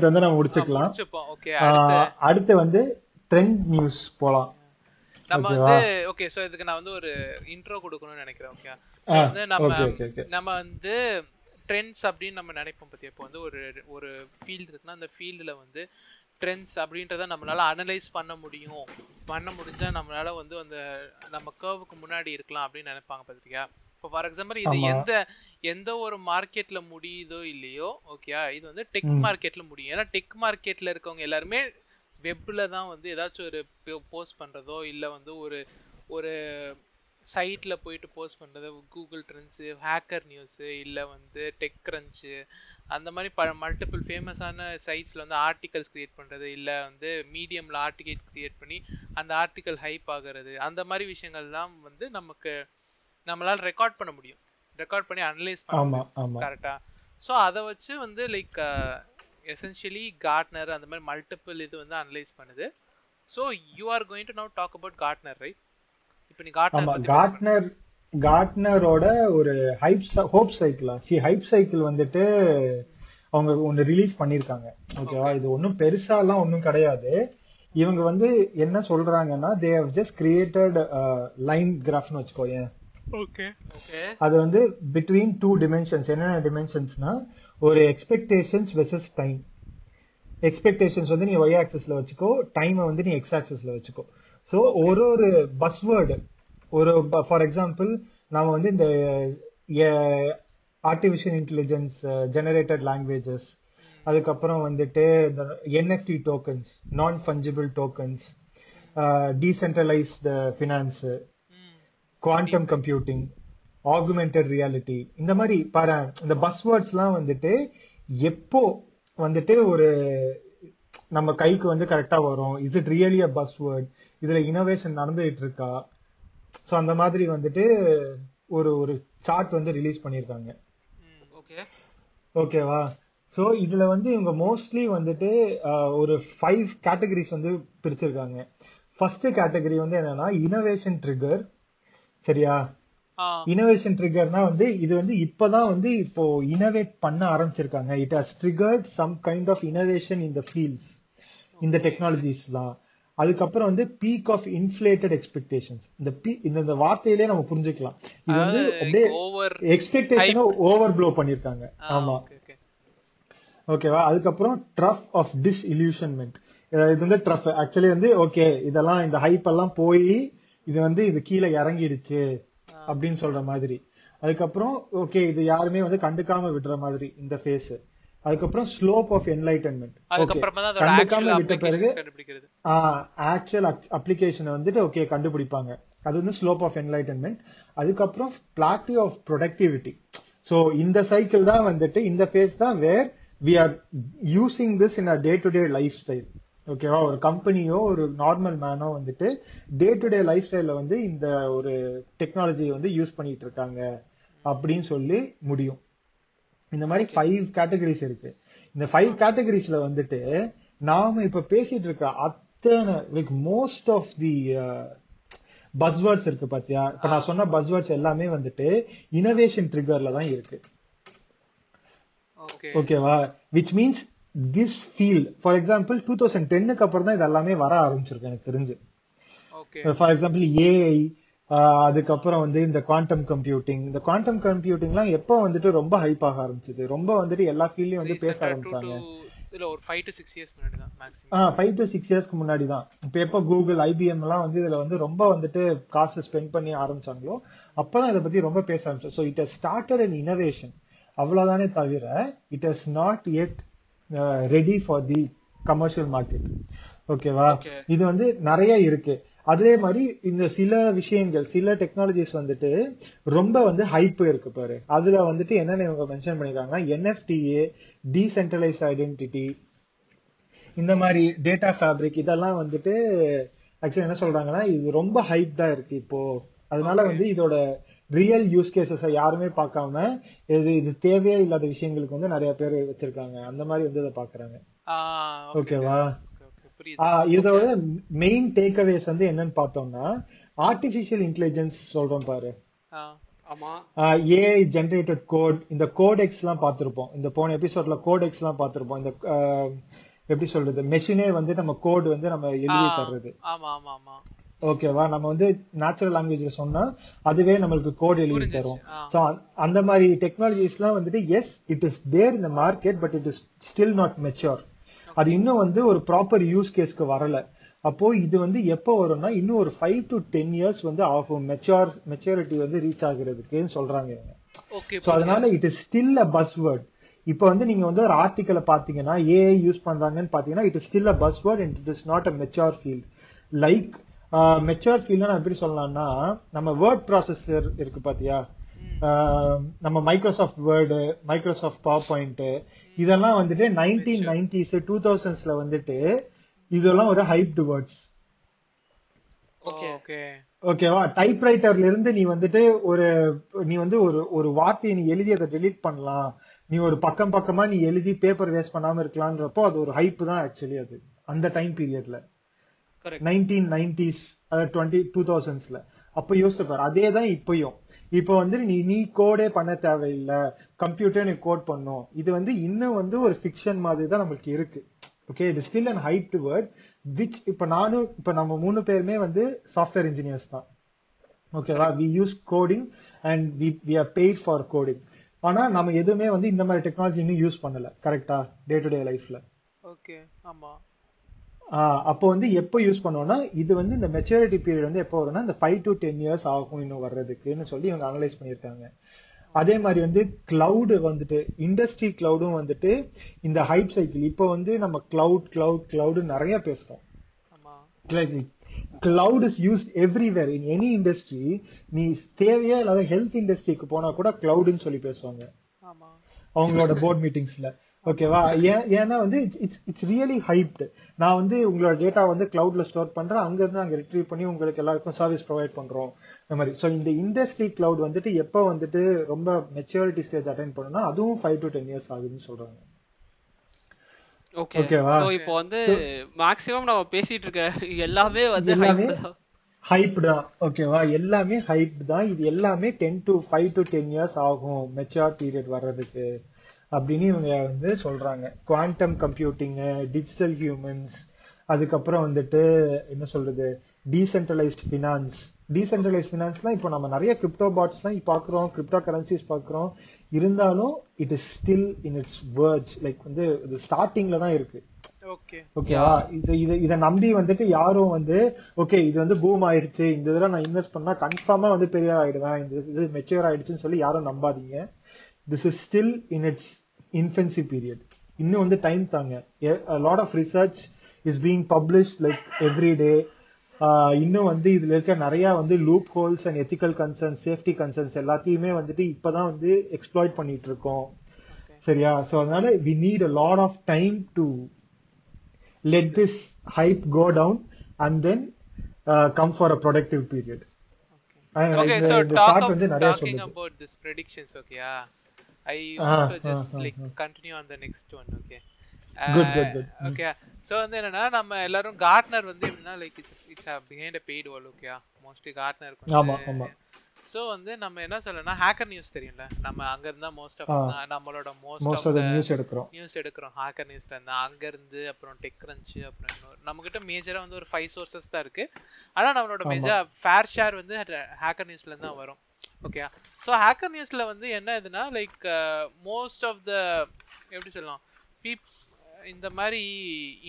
வந்து நம்ம முடிச்சுக்கலாம். அடுத்து. வந்து ட்ரெண்ட் நியூஸ் போலாம். நம்ம வந்து ஓகே சோ இதுக்கு நான் வந்து ஒரு இன்ட்ரோ கொடுக்கணும்னு நினைக்கிறேன் ஓகே வந்து நம்ம. நம்ம வந்து ட்ரெண்ட்ஸ் அப்படின்னு நம்ம நினைப்போம் பத்தி இப்போ வந்து ஒரு ஒரு ஃபீல்டு இருக்குன்னா அந்த ஃபீல்டில் வந்து ட்ரெண்ட்ஸ் அப்படின்றத நம்மளால அனலைஸ் பண்ண முடியும். பண்ண முடிஞ்சா நம்மளால வந்து அந்த நம்ம கர்வுக்கு முன்னாடி இருக்கலாம் அப்படின்னு நினைப்பாங்க பார்த்தியா இப்போ ஃபார் எக்ஸாம்பிள் இது எந்த எந்த ஒரு மார்க்கெட்ல முடியுதோ இல்லையோ ஓகே இது வந்து டெக் மார்க்கெட்ல முடியும். ஏன்னா டெக் மார்க்கெட்ல இருக்கவங்க எல்லாருமே வெப்பில் தான் வந்து ஏதாச்சும் ஒரு போஸ்ட் பண்ணுறதோ இல்லை வந்து ஒரு ஒரு சைட்டில் போயிட்டு போஸ்ட் பண்ணுறது கூகுள் ட்ரெண்ட்ஸு ஹேக்கர் நியூஸு இல்லை வந்து டெக் க்ரன்ச்சு அந்த மாதிரி ப மல்டிபிள் ஃபேமஸான சைட்ஸில் வந்து ஆர்டிகல்ஸ் க்ரியேட் பண்ணுறது இல்லை வந்து மீடியமில் ஆர்டிகல் க்ரியேட் பண்ணி அந்த ஆர்டிக்கல் ஹைப் ஆகிறது அந்த மாதிரி விஷயங்கள் தான் வந்து நமக்கு நம்மளால் ரெக்கார்ட் பண்ண முடியும். ரெக்கார்ட் பண்ணி அனலைஸ் பண்ண ஆமா முடியும். ஆமா. கரெக்டாக ஸோ அதை வச்சு வந்து லைக் எசென்ஷியலி கார்ட்னர் அந்த மாதிரி மல்டிபிள் இது வந்து அனலைஸ் பண்ணுது. So you are going to now talk about Gartner right இப்போ நீ கார்ட்னர் கார்ட்னர் கார்ட்னரோட ஒரு ஹைப் ஹோப் சைக்கிளா சி ஹைப் சைக்கிள் வந்துட்டு அவங்க ஒன்னு ரிலீஸ் பண்ணிருக்காங்க. ஓகேவா இது ஒன்றும் பெருசாலாம் ஒன்றும் கிடையாது. இவங்க வந்து என்ன சொல்றாங்கன்னா they have just created line கிராஃப்னு வச்சுக்கோயேன். ஓகே ஓகே அது வந்து பிட்வீன் டூ டிமென்ஷன்ஸ் என்னென்ன டிமென்ஷன்ஸ்னா ஒரு எக்ஸ்பெக்டேஷன்ஸ் வெர்சஸ் டைம் எக்ஸ்பெக்டேஷன்ஸ் வந்து நீ ஒய் ஆக்சஸ்ல வச்சுக்கோ டைமை வந்து நீ எக்ஸ் ஆக்சஸ்ல வச்சுக்கோ. ஸோ ஒரு ஒரு பஸ்வேர்டு ஒரு ஃபார் எக்ஸாம்பிள் நாம வந்து இந்த ஆர்டிஃபிஷியல் இன்டெலிஜென்ஸ் ஜெனரேட்டட் லாங்குவேஜஸ் அதுக்கப்புறம் வந்துட்டு இந்த NFT tokens non fungible tokens decentralised finance quantum computing augmented reality இந்த மாதிரி பாரு இந்த பஸ்வேர்ட்ஸ்லாம் வந்துட்டு எப்போ வந்துட்டு ஒரு நம்ம கைக்கு வந்து கரெக்டா வரும்? Is it really a buzzword இதுல இனோவேஷன் நடந்துகிட்டு இருக்கா சோ அந்த மாதிரி வந்துட்டு ஒரு ஒரு சார்ட் வந்து ரிலீஸ் பண்ணிருக்காங்க ஓகே ஓகேவா சோ இதுல வந்து இவங்க மோஸ்ட்லி வந்துட்டு ஒரு ஃபைவ் கேட்டகரிஸ் வந்து பிரிச்சிருக்காங்க. ஃபர்ஸ்ட் கேட்டகரி வந்து என்னன்னா இனோவேஷன் ட்ரிகர் சரியா? இனோவேஷன் ட்ரிகர்னா வந்து இது வந்து இப்பதான் வந்து இப்போ இனோவேட் பண்ண ஆரம்பிச்சிருக்காங்க. It has triggered some kind of innovation in the fields இந்த டெக்னாலஜிஸ்லாம் அதுக்கப்புறம் வந்து பீக் ஆஃப் இன்ஃபிளேட்டட் எக்ஸ்பெக்டேஷன்ஸ் இந்த பீ இந்த வார்த்தையிலே நம்ம புரிஞ்சுக்கலாம். இது வந்து அப்படியே எக்ஸ்பெக்டேஷனை ஓவர் ப்ளோ பண்ணிருக்காங்க ஆமா. ஓகே ஓகே ஓகேவா அதுக்கப்புறம் ட்ரஃப் ஆஃப் டிஸ் இல்யூஷன்மெண்ட் இது வந்து ட்ரஃப் ஆக்சுவலி வந்து ஓகே இதெல்லாம் இந்த ஹைப் எல்லாம் போய் இது வந்து இது கீழே இறங்கிடுச்சு அப்படின்னு சொல்ற மாதிரி. அதுக்கப்புறம் ஓகே இது யாருமே வந்து கண்டுக்காம விடுற மாதிரி இந்த ஃபேஸ் அதுக்கப்புறம் ஸ்லோப் ஆஃப் என்லைட்டன்மெண்ட் கண்டுக்காம விட்ட பிறகு ஆக்சுவல் அப்ளிகேஷனை வந்துட்டு ஓகே கண்டுபிடிப்பாங்க. அது வந்து ஸ்லோப் ஆஃப் என்லைட்டன்மெண்ட் அதுக்கப்புறம் பிளாட்டி ஆஃப் ப்ரொடக்டிவிட்டி ஸோ இந்த சைக்கிள் தான் வந்துட்டு இந்த ஃபேஸ் தான் where we are using this in a day to day lifestyle ஓகேவா ஒரு கம்பெனியோ ஒரு நார்மல் மேனோ வந்துட்டு டே டு டே லைஃப் ஸ்டைல வந்து இந்த ஒரு டெக்னாலஜியை வந்து யூஸ் பண்ணிட்டு இருக்காங்க அப்படின்னு சொல்லி முடியும். இந்த மாதிரி ஃபைவ் கேட்டகரிஸ் இருக்கு. இந்த ஃபைவ் கேட்டகரிஸ்ல வந்துட்டு நாம இப்ப பேசிட்டு இருக்க அத்தனை like most of the buzzwords இருக்கு பாத்தியா? இப்ப நான் சொன்ன பஸ்வேர்ட்ஸ் எல்லாமே வந்துட்டு இனோவேஷன் ட்ரிகர்ல தான் இருக்கு. ஓகே ஓகேவா which means this field for example two thousand டென்னுக்கு அப்புறம் தான் இது எல்லாமே வர ஆரம்பிச்சிருக்கு எனக்கு தெரிஞ்சு. ஃபார் எக்ஸாம்பிள் ஏஐ அதுக்கப்புறம் வந்து இந்த குவாண்டம் கம்ப்யூட்டிங் இந்த குவாண்டம் கம்ப்யூட்டிங்லாம் எப்போ வந்துட்டு ரொம்ப ஹைப் ஆக ஆரம்பிச்சது? ரொம்ப வந்துட்டு எல்லா ஃபீல்ட்லயும் வந்து பேச ஆரம்பிச்சாங்க. இல்ல ஒரு டு சிக்ஸ் இயர்ஸ் முன்னாடி தான் மேக்ஸிமம் ஆ டு இயர்ஸ்க்கு முன்னாடி தான். இப்போ எப்போ கூகுள் ஐபிஎம் எல்லாம் வந்து இதுல வந்து ரொம்ப வந்துட்டு காசு ஸ்பெண்ட் பண்ணி ஆரம்பிச்சாங்களோ அப்பதான் இதை பத்தி ரொம்ப பேச ஆரம்பிச்சோம் so it has started an innovation அவ்வளவுதானே தவிர it has not yet ready for the commercial market ஓகேவா. இது வந்து நிறைய இருக்கு. அதே மாதிரி இந்த சில விஷயங்கள் சில டெக்னாலஜிஸ் வந்துட்டு ரொம்ப வந்து ஹைப் இருக்கு பாரு. அதுல வந்துட்டு என்னென்ன இவங்க மென்ஷன் பண்ணிருக்காங்கன்னா என்எஃப்டிஏ டீசென்ட்ரலைஸ் ஐடென்டிட்டி இந்த மாதிரி டேட்டா ஃபேப்ரிக் இதெல்லாம் வந்துட்டு ஆக்சுவலி என்ன சொல்றாங்கன்னா இது ரொம்ப ஹைப் தான் இருக்கு இப்போ. அதனால வந்து இதோட ரியல் யூஸ் கேசஸ யாருமே பார்க்காம இது இது தேவையே இல்லாத விஷயங்களுக்கு வந்து நிறைய பேர் வச்சிருக்காங்க. அந்த மாதிரி வந்து இதை பாக்குறாங்க ஓகேவா? இதோட மெயின் டேக்அவேஸ் வந்து என்னன்னு பார்த்தோம்னா ஆர்டிபிஷியல் இன்டெலிஜென்ஸ் சொல்றோம் பாரு. ஏஐ ஜெனரேட்டட் கோட் இந்த கோடெக்ஸ் எல்லாம் பார்த்திருப்போம். இந்த போன எபிசோட்ல கோடெக்ஸ் எல்லாம் பார்த்திருப்போம். இந்த எப்படி சொல்றது? மெஷினே வந்து நம்ம கோட் வந்து நம்ம எழுதி தர்றது. ஆமா ஆமா ஆமா. ஓகேவா நம்ம வந்து நேச்சுரல் லாங்குவேஜ்ல சொன்னா அதுவே நம்மளுக்கு கோட் எழுதி. தரும். சோ அந்த மாதிரி டெக்னாலஜிஸ்லாம் வந்துட்டு எஸ் இட் இஸ் தேர் இந்த market but it is still not mature அது இன்னும் வந்து ஒரு ப்ராப்பர் யூஸ் கேஸ்க்கு வரல. அப்போ இது வந்து எப்போ வரும்னா இன்னும் ஒரு ஃபைவ் டு டென் இயர்ஸ் வந்து ஆகும். மெச்சூர் மெச்சூரிட்டி வந்து ரீச் ஆகுறதுக்குன்னு சொல்றாங்க இவங்க. சோ அதனால it is still a buzzword இப்போ வந்து நீங்க வந்து ஒரு ஆர்டிக்கலை பாத்தீங்கன்னா ஏஐ யூஸ் பண்றாங்கன்னு பாத்தீங்கன்னா it is still a buzzword and it is not a mature field like mature ஃபீல்ட்னா நான் எப்படி சொல்லலாம்னா நம்ம வேர்ட் ப்ராசஸர் இருக்கு பாத்தியா? நம்ம Microsoft Word Microsoft PowerPoint இதெல்லாம் வந்துட்டு நைன்டீன் நைன்டிஸ் டூ தௌசண்ட்ஸ்ல வந்துட்டு இதெல்லாம் ஒரு ஹைப்டு வேர்ட்ஸ் ஓகே ஓகே ஓகேவா டைப்ரைட்டர்ல இருந்து நீ வந்துட்டு ஒரு நீ வந்து ஒரு ஒரு வார்த்தையை நீ எழுதி அதை டெலீட் பண்ணலாம். நீ ஒரு பக்கம் பக்கமா நீ எழுதி பேப்பர் வேஸ்ட் பண்ணாம இருக்கலாம்ன்றப்போ அது ஒரு ஹைப் தான் ஆக்சுவலி அது. அந்த டைம் பீரியட்ல நைன்டீன் நைன்டிஸ் அதாவது டுவெண்ட்டி டூ தௌசண்ட்ஸ்ல அப்ப யோசிச்சு பாரு அதே தான் இப்பயும். இப்போ வந்து நீ நீ கோடே பண்ண தேவையில்லை. கம்ப்யூட்டர் நீ கோட் பண்ணும் இது வந்து இன்னும் வந்து ஒரு ஃபிக்ஷன் மாதிரி தான் நம்மளுக்கு இருக்கு. Okay it still and hype to word which இப்ப நானும் இப்ப நம்ம மூணு பேருமே வந்து சாஃப்ட்வேர் இன்ஜினியர்ஸ் தான். ஓகேவா we? Use coding and we we are paid for coding ஆனா நம்ம எதுவுமே வந்து இந்த மாதிரி டெக்னாலஜி இன்னும் யூஸ் பண்ணல. கரெக்டா டே டு டே லைஃப்ல ஓகே ஆமா. அப்போ வந்து எப்போ யூஸ் பண்ணுவோம்னா இது வந்து இந்த மெச்சூரிட்டி பீரியட் வந்து எப்போ வரும்னா இந்த ஃபைவ் டு டென் இயர்ஸ் ஆகும் இன்னும் வர்றதுக்குன்னு சொல்லி இவங்க அனலைஸ் பண்ணியிருக்காங்க. அதே மாதிரி வந்து கிளவுடு வந்துட்டு இண்டஸ்ட்ரி கிளவுடும் வந்துட்டு இந்த ஹைப் சைக்கிள் இப்போ வந்து நம்ம கிளவுட் கிளவுட் கிளவுடு நிறைய பேசுறோம். Cloud is use everywhere in any industry நீ தேவையா இல்லாத ஹெல்த் இண்டஸ்ட்ரிக்கு போனா கூட கிளவுடுன்னு சொல்லி பேசுவாங்க. அவங்களோட போர்ட் மீட்டிங்ஸ்ல ஓகேவா? ஏன் ஏன்னா வந்து இட்ஸ் இட்ஸ் ரியலி ஹைப்டு நான் வந்து உங்களோட டேட்டா வந்து கிளவுட்ல ஸ்டோர் பண்றேன். அங்க இருந்து அங்க ரிட்ரீவ் பண்ணி உங்களுக்கு எல்லாருக்கும் சர்வீஸ் ப்ரொவைட் பண்றோம். இந்த மாதிரி. ஸோ இந்த இண்டஸ்ட்ரி கிளவுட் வந்துட்டு எப்போ வந்துட்டு ரொம்ப மெச்சூரிட்டி ஸ்டேஜ் அட்டைன் பண்ணுனா அதுவும் ஃபைவ் டு டென் இயர்ஸ் ஆகுதுன்னு சொல்றாங்க. ஓகே ஓகேவா? இப்போ வந்து மேக்ஸிமம் நம்ம பேசிட்டு இருக்க எல்லாமே வந்து எல்லாமே. ஹைப் தான். ஓகேவா? எல்லாமே ஹைப் தான். இது எல்லாமே ten to five to ten years ஆகும். மெச்சூர் பீரியட் வர்றதுக்கு. அப்படின்னு இவங்க வந்து சொல்றாங்க. குவாண்டம் கம்ப்யூட்டிங் டிஜிட்டல் ஹியூமன்ஸ் அதுக்கப்புறம் வந்துட்டு என்ன சொல்றது? டீசென்ட்ரலைஸ்ட் ஃபினான்ஸ் டீசென்ட்ரலைஸ்ட் ஃபினான்ஸ்லாம் இப்போ நம்ம நிறைய கிரிப்டோ பாட்ஸ்லாம் பாக்குறோம் கிரிப்டோ கரன்சிஸ் பாக்குறோம். இருந்தாலும் it is still in its words like வந்து இது ஸ்டார்டிங்ல தான் இருக்கு. ஓகே ஓகேவா இது இத நம்பி வந்துட்டு யாரும் வந்து ஓகே இது வந்து பூம் ஆயிடுச்சு இந்த இதுல நான் இன்வெஸ்ட் பண்ணா கன்ஃபார்மா வந்து பெரிய ஆயிடுவேன் இந்த இது மெச்சூர் ஆயிடுச்சுன்னு சொல்லி யாரும் நம்பாதீங்க. This is still in its infancy period இன்னும் வந்து டைம் தாங்க. Lot of research is being publish like every day இன்னும் வந்து இதுல இருக்க நிறைய வந்து loopholes and ethical concerns safety concerns எல்லாத்தையுமே வந்துட்டு இப்பதான் வந்து எக்ஸ்ப்ளாய்ட் பண்ணிட்டு இருக்கோம் சரியா? சோ அதனால we need a lot of time to let this hype go down and then come for a productive period. Uh, okay இந்த- சோ இந்த டாக் chart வந்து நிறைய talking I ah, just like. Continue on the next one okay Good, good, good. Okay so வந்து என்னன்னா நம்ம எல்லாரும் Gartner வந்து எப்படின்னா like it's it's behind a paid wall ஓகேயா மோஸ்ட்லி ஆமா. சோ வந்து நம்ம என்ன சொல்லணும்னா ஹேக்கர் நியூஸ் தெரியும்ல? நம்ம அங்க இருந்தா மோஸ்ட் ஆஃப் நம்மளோட மோஸ்ட் ஆஃப் நியூஸ் எடுக்கிறோம். நியூஸ் எடுக்கிறோம் ஹேக்கர் நியூஸ்ல இருந்து. அங்க இருந்து அப்புறம் டெக் கிரன்ச் அப்புறம் இன்னொரு நம்ம கிட்ட மேஜரா வந்து ஒரு ஃபைவ் சோர்சஸ் தான் இருக்கு. ஆனா நம்மளோட மேஜர் ஃபேர் ஷேர் வந்து ஹேக்கர் நியூஸ்ல இருந்து தான் வரும். ஓகே ஸோ ஹேக்கர் நியூஸ்ல வந்து என்ன இதுனா லைக் மோஸ்ட் ஆஃப் த எப்படி சொல்லலாம் பீப் இந்த மாதிரி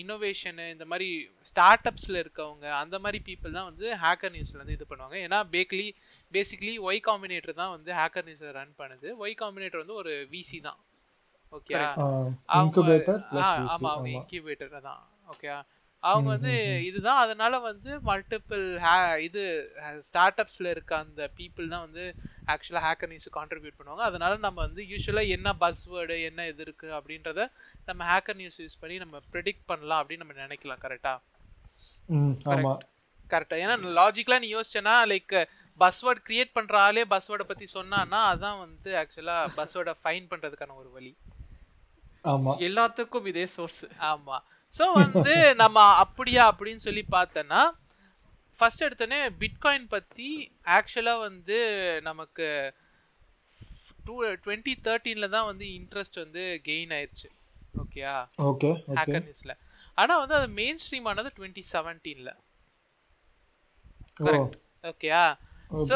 இன்னோவேஷனு இந்த மாதிரி ஸ்டார்ட் அப்ஸில் இருக்கவங்க அந்த மாதிரி பீப்புள் தான் வந்து ஹேக்கர் நியூஸில் வந்து இது பண்ணுவாங்க. ஏன்னா பேக்லி பேசிக்லி ஒய் காம்பினேட்டர் தான் வந்து ஹேக்கர் நியூஸை ரன் பண்ணுது. ஒய் காம்பினேட்டர் வந்து ஒரு விசி தான். ஓகே அவங்க இன்குபேட்டர் ஆ, ஆமா அவங்க இன்குபேட்டர் தான். ஓகே அவங்க வந்து இதுதான். அதனால வந்து மல்டிபிள் இது ஸ்டார்ட் அப்ஸ்ல இருக்க அந்த பீப்புள் தான் வந்து ஆக்சுவலாக ஹேக்கர் நியூஸ் கான்ட்ரிபியூட் பண்ணுவாங்க. அதனால நம்ம வந்து யூஸ்வலாக என்ன பஸ் வேர்டு என்ன இது இருக்கு அப்படின்றத நம்ம ஹேக்கர் நியூஸ் யூஸ் பண்ணி நம்ம ப்ரெடிக்ட் பண்ணலாம் அப்படின்னு நம்ம நினைக்கலாம். கரெக்டா ஆமா. கரெக்டா ஏன்னா லாஜிக்கலா நீ யோசிச்சேன்னா லைக் பஸ்வேர்ட் கிரியேட் பண்ற ஆளே பஸ்வேர்டை பத்தி சொன்னான்னா அதான் வந்து ஆக்சுவலா பஸ்வேர்டை ஃபைன் பண்றதுக்கான ஒரு வழி. ஆமா. எல்லாத்துக்கும் இதே சோர்ஸ் ஆமா. ஸோ வந்து நம்ம அப்படியா அப்படின்னு சொல்லி பார்த்தோன்னா ஃபர்ஸ்ட் எடுத்தோடனே பிட்காயின் பற்றி ஆக்சுவலாக வந்து நமக்கு டூ டுவெண்ட்டி தேர்ட்டீனில் தான் வந்து இன்ட்ரெஸ்ட் வந்து கெயின் ஆயிடுச்சு ஓகேயா ஓகே ஹேக்கர் நியூஸில் ஆனால் வந்து அது மெயின் ஸ்ட்ரீம் ஆனது டுவெண்ட்டி செவன்டீனில் ஓ ஓகேயா ஸோ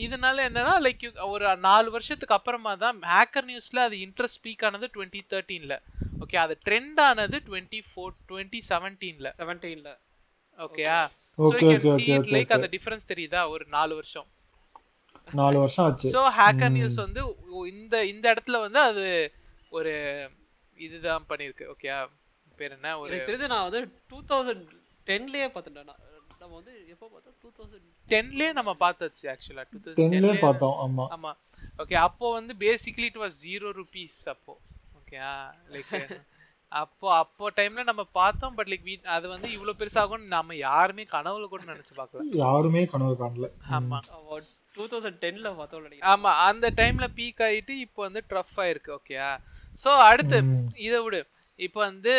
இதனால என்னன்னா லைக் ஒரு நாலு வருஷத்துக்கு அப்புறமா தான் ஹேக்கர் நியூஸில் அது இன்ட்ரெஸ்ட் பீக் ஆனது டுவெண்ட்டி தேர்ட்டீனில் ஓகே அது ட்ரெண்ட் ஆனது டுவெண்ட்டி ஃபோர் டுவெண்ட்டி செவன்டீனில் செவன்டீன்ல ஓகேயா so Okay, you can okay, see okay, it okay, like அந்த டிஃபரன்ஸ் தெரியுதா? ஒரு நாலு வருஷம். நாலு வருஷம் ஆச்சு. ஸோ ஹேக்கர் நியூஸ் வந்து இந்த இந்த இடத்துல வந்து அது ஒரு இதுதான் பண்ணியிருக்கு. ஓகேயா பேர் என்ன? ஒரு தெரிஞ்சு நான் வந்து டூ தௌசண்ட் டென்லயே பார்த்துட்டேன். நான். நம்ம வந்து எப்போ பார்த்தோம்? டூ தௌசண்ட் டென்லேயே நம்ம பார்த்தாச்சு ஆக்சுவலாக டூ தௌசண்ட் டென்லயே பார்த்தோம் ஆமா. ஆமா. ஓகே அப்போ வந்து basically it was zero rupees அப்போ. ஓகே லைக் அப்போ அப்போ டைம்ல நம்ம பார்த்தோம் பட் லைக் வீட் அது வந்து இவ்வளவு பெருசாகும்னு நம்ம யாருமே கனவுல கூட நினைச்சு பார்க்கல. யாருமே கனவு காணல. ஆமா. டூ தௌசண்ட் டென்ல பார்த்தோம் ஆமா அந்த டைம்ல பீக் ஆயிட்டு இப்போ வந்து ட்ரஃப் ஆயிருக்கு ஓகேயா சோ அடுத்து இதை விடு. இப்போ வந்து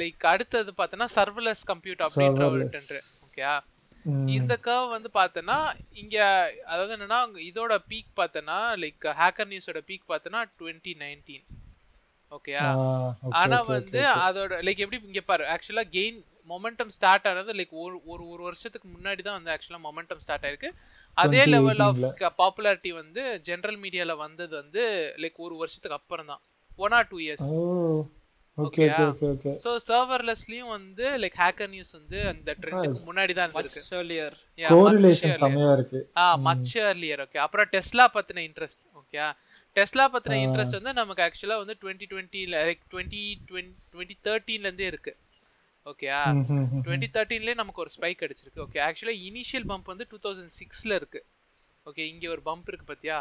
லைக் அடுத்தது பார்த்தோன்னா சர்வலஸ் கம்ப்யூட் அப்படின்ற ஒரு டென்ட் ஓகேயா. இந்த கர்வ் வந்து பார்த்தோன்னா இங்க அதாவது என்னன்னா இதோட பீக் பார்த்தோன்னா லைக் ஹேக்கர் நியூஸோட பீக் பார்த்தோன்னா டுவெண்ட்டி நைன்டீன் ஓகேயா ஆனா வந்து அதோட லைக் எப்படி இங்க பாரு ஆக்சுவலா கெயின் மொமெண்டம் ஸ்டார்ட் ஆனது லைக் ஒரு ஒரு ஒரு வருஷத்துக்கு முன்னாடி தான் வந்து ஆக்சுவலா மொமெண்டம் ஸ்டார்ட் ஆயிருக்கு. அதே லெவல் ஆஃப் பாப்புலாரிட்டி வந்து ஜெனரல் மீடியால வந்தது வந்து லைக் ஒரு வருஷத்துக்கு அப்புறம் தான். One or two years okay okay okay okay so சர்வர்லெஸ்லயும் வந்து லைக் ஹேக்கர் நியூஸ் வந்து அந்த ட்ரெண்டுக்கு முன்னாடி தான் இருக்கு. ஆ மச் ஏர்லியர் ஓகே அப்புறம் டெஸ்லா பத்தின இன்ட்ரெஸ்ட் ஓகே டெஸ்லா பத்தின இன்ட்ரெஸ்ட் வந்து நமக்கு ஆக்சுவலா வந்து டுவெண்ட்டி டுவெண்ட்டில லைக் டுவெண்ட்டி டுவெண்ட்டி தேர்ட்டீன்ல இருந்தே இருக்கு. ஓகேயா. டுவெண்ட்டி தேர்ட்டீன்லேயே நமக்கு ஒரு ஸ்பைக் அடிச்சிருக்கு. ஓகே ஆக்சுவலாக இனிஷியல் பம்ப் வந்து டூ தௌசண்ட் சிக்ஸில் இருக்கு. ஓகே இங்கே ஒரு பம்ப் இருக்கு பார்த்தியா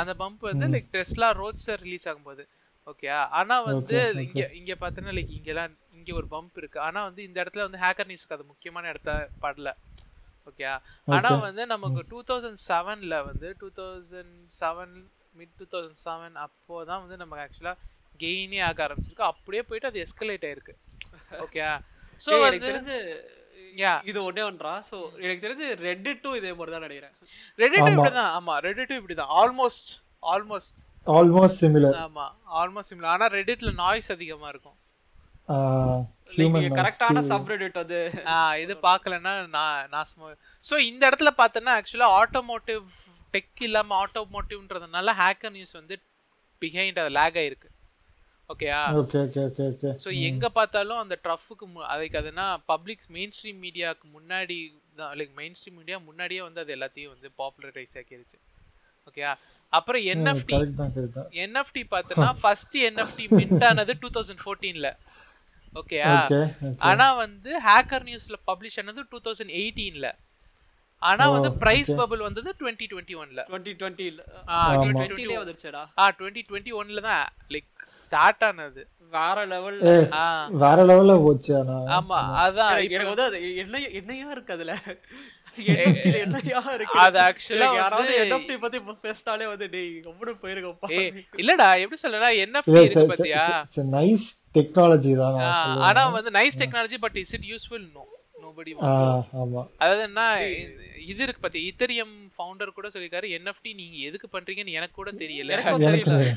அந்த பம்ப் வந்து லைக் டெஸ்லா ரோட்ஸர் ரிலீஸ் ஆகும்போது. ஓகேயா ஆனால் வந்து இங்கே இங்கே பார்த்தோன்னா லைக் இங்கெல்லாம் இங்கே ஒரு பம்ப் இருக்கு. ஆனால் வந்து இந்த இடத்துல வந்து ஹேக்கர் நியூஸ்க்கு அது முக்கியமான இடத்த படல. ஓகே. ஆனால் வந்து நமக்கு டூ தௌசண்ட் செவனில் வந்து two thousand seven mid two thousand seven அப்போ தான் வந்து நமக்கு ஆக்சுவலாக கெயினே ஆக ஆரம்பிச்சிருக்கு. அப்படியே போயிட்டு அது எஸ்கலேட் ஆயிருக்கு. ஓகே ஸோ எனக்கு தெரிஞ்சு. இது ஒண்ணே ஒன்றா? சோ எனக்கு தெரிஞ்சு ரெட்டிட்டும் இதே மாதிரி தான் நினைக்கிறேன் ரெடிட்டும் இப்படிதான். ஆமா ரெடிட்டும் இப்படிதான். ஆல்மோஸ்ட் ஆல்மோஸ்ட் ஆல்மோஸ்ட் சிமிலர் ஆமா ஆல்மோஸ்ட் சிமிலர் ஆனா ரெடிட்ல நாய்ஸ் அதிகமா இருக்கும். கரெக்டான சப்ரெடிட் ஆ இது பார்க்கலன்னா நான் நாசமா ஸோ இந்த இடத்துல பார்த்தோன்னா ஆக்சுவலா ஆட்டோமோட்டிவ் டெக் இல்லாம ஆட்டோமோட்டிவ்ன்றதுனால ஹேக்கர் நியூஸ் வந்து பிஹைண்ட் அது லேக் ஆயிருக்கு. ஓகேயா okay okay okay okay so எங்க பார்த்தாலும் அந்த ட்ரஃபுக்கு அதுக்கு அதுனா பப்ளிக் மெயின் ஸ்ட்ரீம் மீடியாவுக்கு முன்னாடி தான் லைக் மெயின் ஸ்ட்ரீம் மீடியா முன்னாடியே வந்து அது எல்லாத்தையும் வந்து பாப்புலரைஸ் ஆக்கிருச்சு. ஓகே அப்புறம் என்எஃப்டி என்எஃப்டி பார்த்தோன்னா ஃபர்ஸ்ட் என்எஃப்டி மின்ட் ஆனது டூ தௌசண்ட் ஃபோர்டீன்ல ஓகேயா ஓகே ஆனா வந்து ஹேக்கர் நியூஸ்ல பப்ளிஷ் ஆனது டூ தௌசண்ட் எயிட்டீன்ல ஆனா வந்து பிரைஸ் பபிள் வந்தது டுவெண்ட்டி டுவெண்ட்டி ஒன்ல டுவெண்ட்டி டுவெண்ட்டில ஆ டுவெண்ட்டிலே வந்துருச்சேடா ஆ டுவெண்ட்டி டுவெண்ட்டி ஒன்ல தான் லைக் ஸ்டார்ட் ஆனது. வேற லெவல் வேற லெவல்ல போச்சு ஆனா. ஆமா அதான் எனக்கு வந்து அது என்ன என்னையா இருக்கு அதுல? இல்லடா எப்படி சொல்லனா என்எஃப்டி இருக்கு பாத்தியா? நைஸ் டெக்னாலஜி தான். ஆனா வந்து nice technology but is it useful no nobody அதாவது என்ன இது இருக்கு பாத்தி இத்தரியம் ஃபவுண்டர் கூட சொல்லிருக்காரு என்எஃப்டி நீங்க எதுக்கு பண்றீங்கன்னு எனக்கு கூட தெரியல.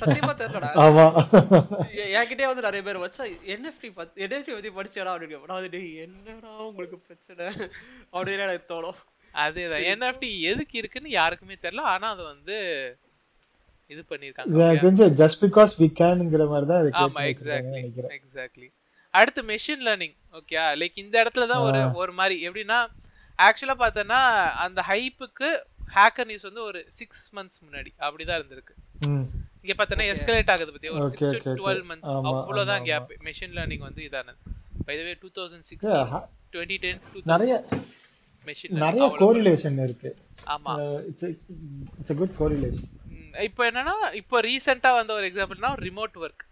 சத்தியமா தெரியலடா. ஆமா. என்கிட்டயே வந்து நிறைய பேர் வச்சா என்எஃப்டி பத்தி என்எஃப்டி பத்தி படிச்சடா அப்படின்னு நான் வந்து என்னடா உங்களுக்கு பிரச்சனை? அப்படின்னு எனக்கு தோணும். அதேதான். என்எஃப்டி எதுக்கு இருக்குன்னு யாருக்குமே தெரியல. ஆனா அது வந்து இது பண்ணிருக்காங்க தெரிஞ்சு ஜஸ்ட் பிகாஸ் வி கேன்ங்கிற மாதிரி தான் இது ஆமா எக்ஸாக்ட்லி எக்ஸாக்ட்லி அடுத்து மெஷின் லேர்னிங் ஓகே லைக் இந்த இடத்துல தான் ஒரு ஒரு மாதிரி. எப்படின்னா ஆக்சுவலா பார்த்தோன்னா அந்த ஹைப்புக்கு ஹேக்கர் நியூஸ் வந்து ஒரு சிக்ஸ் மந்த்ஸ் முன்னாடி அப்படிதான் இருந்திருக்கு. ம். இங்க பார்த்தோன்னா எஸ்கலேட் ஆகுது பத்தி ஒரு Okay, six to. Twelve months அவ்வளோதான் கேப் மெஷின் லேர்னிங் வந்து இதானது. By way two thousand ha- twenty ten two நிறைய- தௌசண்ட் மெஷின் நிறைய கோரிலேஷன் இருக்கு. ஆமா. இட்ஸ் இட்ஸ் குட் கோரிலேஷன் இப்போ என்னன்னா இப்போ ரீசெண்டா வந்த ஒரு எக்ஸாம்பிள்னா remote work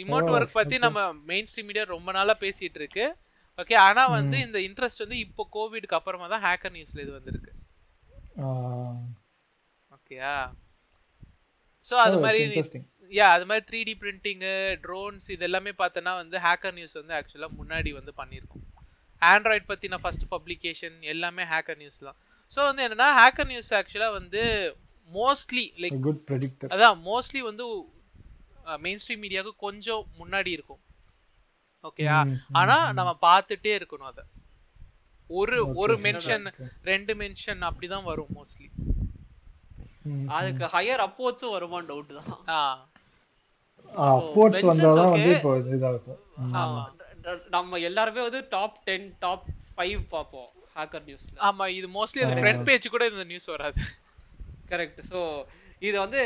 remote Oh, work பத்தி நம்ம மெயின் ஸ்ட்ரீம் மீடியா ரொம்ப நாளா பேசிட்டு இருக்கு ஓகே ஆனா வந்து இந்த இன்ட்ரெஸ்ட் வந்து இப்போ கோவிட்க்கு அப்புறமா தான் ஹேக்கர் நியூஸ்ல இது வந்திருக்கு. ஓகேயா ஸோ அது மாதிரி யா அது மாதிரி த்ரீ டி பிரிண்டிங்கு ட்ரோன்ஸ் இது எல்லாமே பார்த்தோன்னா வந்து ஹேக்கர் நியூஸ் வந்து ஆக்சுவலாக முன்னாடி வந்து பண்ணியிருக்கோம். ஆண்ட்ராய்ட் பற்றின ஃபர்ஸ்ட் பப்ளிகேஷன் எல்லாமே ஹேக்கர் நியூஸ் தான். ஸோ வந்து என்னன்னா ஹேக்கர் நியூஸ் ஆக்சுவலாக வந்து மோஸ்ட்லி லைக் குட் ப்ரெடிக்டர் அதான் மோஸ்ட்லி வந்து மெயின் ஸ்ட்ரீம் மீடியாவுக்கு கொஞ்சம் முன்னாடி இருக்கும். ஓகேயா ம், ஆனா நம்ம பார்த்துட்டே இருக்கணும் அதை. ஒரு ஒரு மென்ஷன் ரெண்டு மென்ஷன் அப்படிதான் வரும் மோஸ்ட்லி அதுக்கு ஹையர் அப்போச்சும் வருமான்னு டவுட் தான். ஆ. mentions வந்தாதான் okay. வந்து இப்போ ஆமா. ந- நம்ம எல்லாருமே வந்து டாப் டென் டாப் ஃபைவ் பார்ப்போம் ஹேக்கர் நியூஸ்ல ஆமா இது மோஸ்ட்லி அது ஃப்ரண்ட் பேஜ் கூட இந்த நியூஸ் வராது. கரெக்ட் ஸோ இது வந்து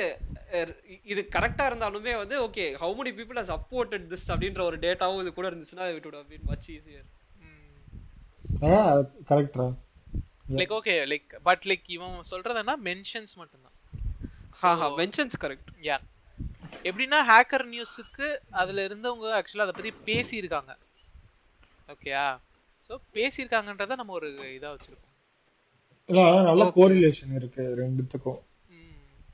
இது கரெக்டா இருந்தாலுமே வந்து okay how many people has supported this அப்படின்ற ஒரு டேட்டாவும் இது கூட இருந்துச்சுன்னா it would have been much easier. கரெக்டா like okay like but like இவன் சொல்றதுன்னா மென்ஷன்ஸ் மட்டும்தான். ஹாஹா மென்ஷன்ஸ் கரெக்ட் யா எப்படின்னா ஹேக்கர் நியூஸுக்கு அதுல இருந்தவங்க ஆக்சுவலாக அதை பத்தி பேசியிருக்காங்க. ஓகேயா ஸோ பேசியிருக்காங்கன்றத நம்ம ஒரு இதா வச்சிருக்கோம். இல்ல நல்ல கோரிலேஷன் இருக்கு ரெண்டுத்துக்கும்.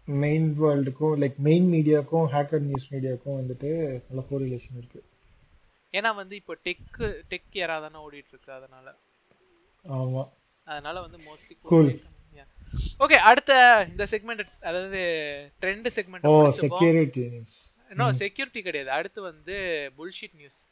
மெயின் வேர்ல்டுக்கும் லைக் மெயின் மீடியாக்கும் ஹேக்கர் நியூஸ் மீடியாக்கும் வந்துட்டு நல்ல கோரிலேஷன் இருக்கு. ஏன்னா வந்து இப்போ டெக்கு டெக் ஏரா தானே ஓடிட்டு இருக்கு அதனால. ஆமா. அதனால வந்து மோஸ்ட்லி Cool. ஓகே அடுத்த இந்த செக்மெண்ட் அதாவது ட்ரெண்ட் செக்மெண்ட் ஓ செக்யூரிட்டி நியூஸ் இன்னும் செக்யூரிட்டி கிடையாது. அடுத்து வந்து புல்ஷிட் நியூஸ்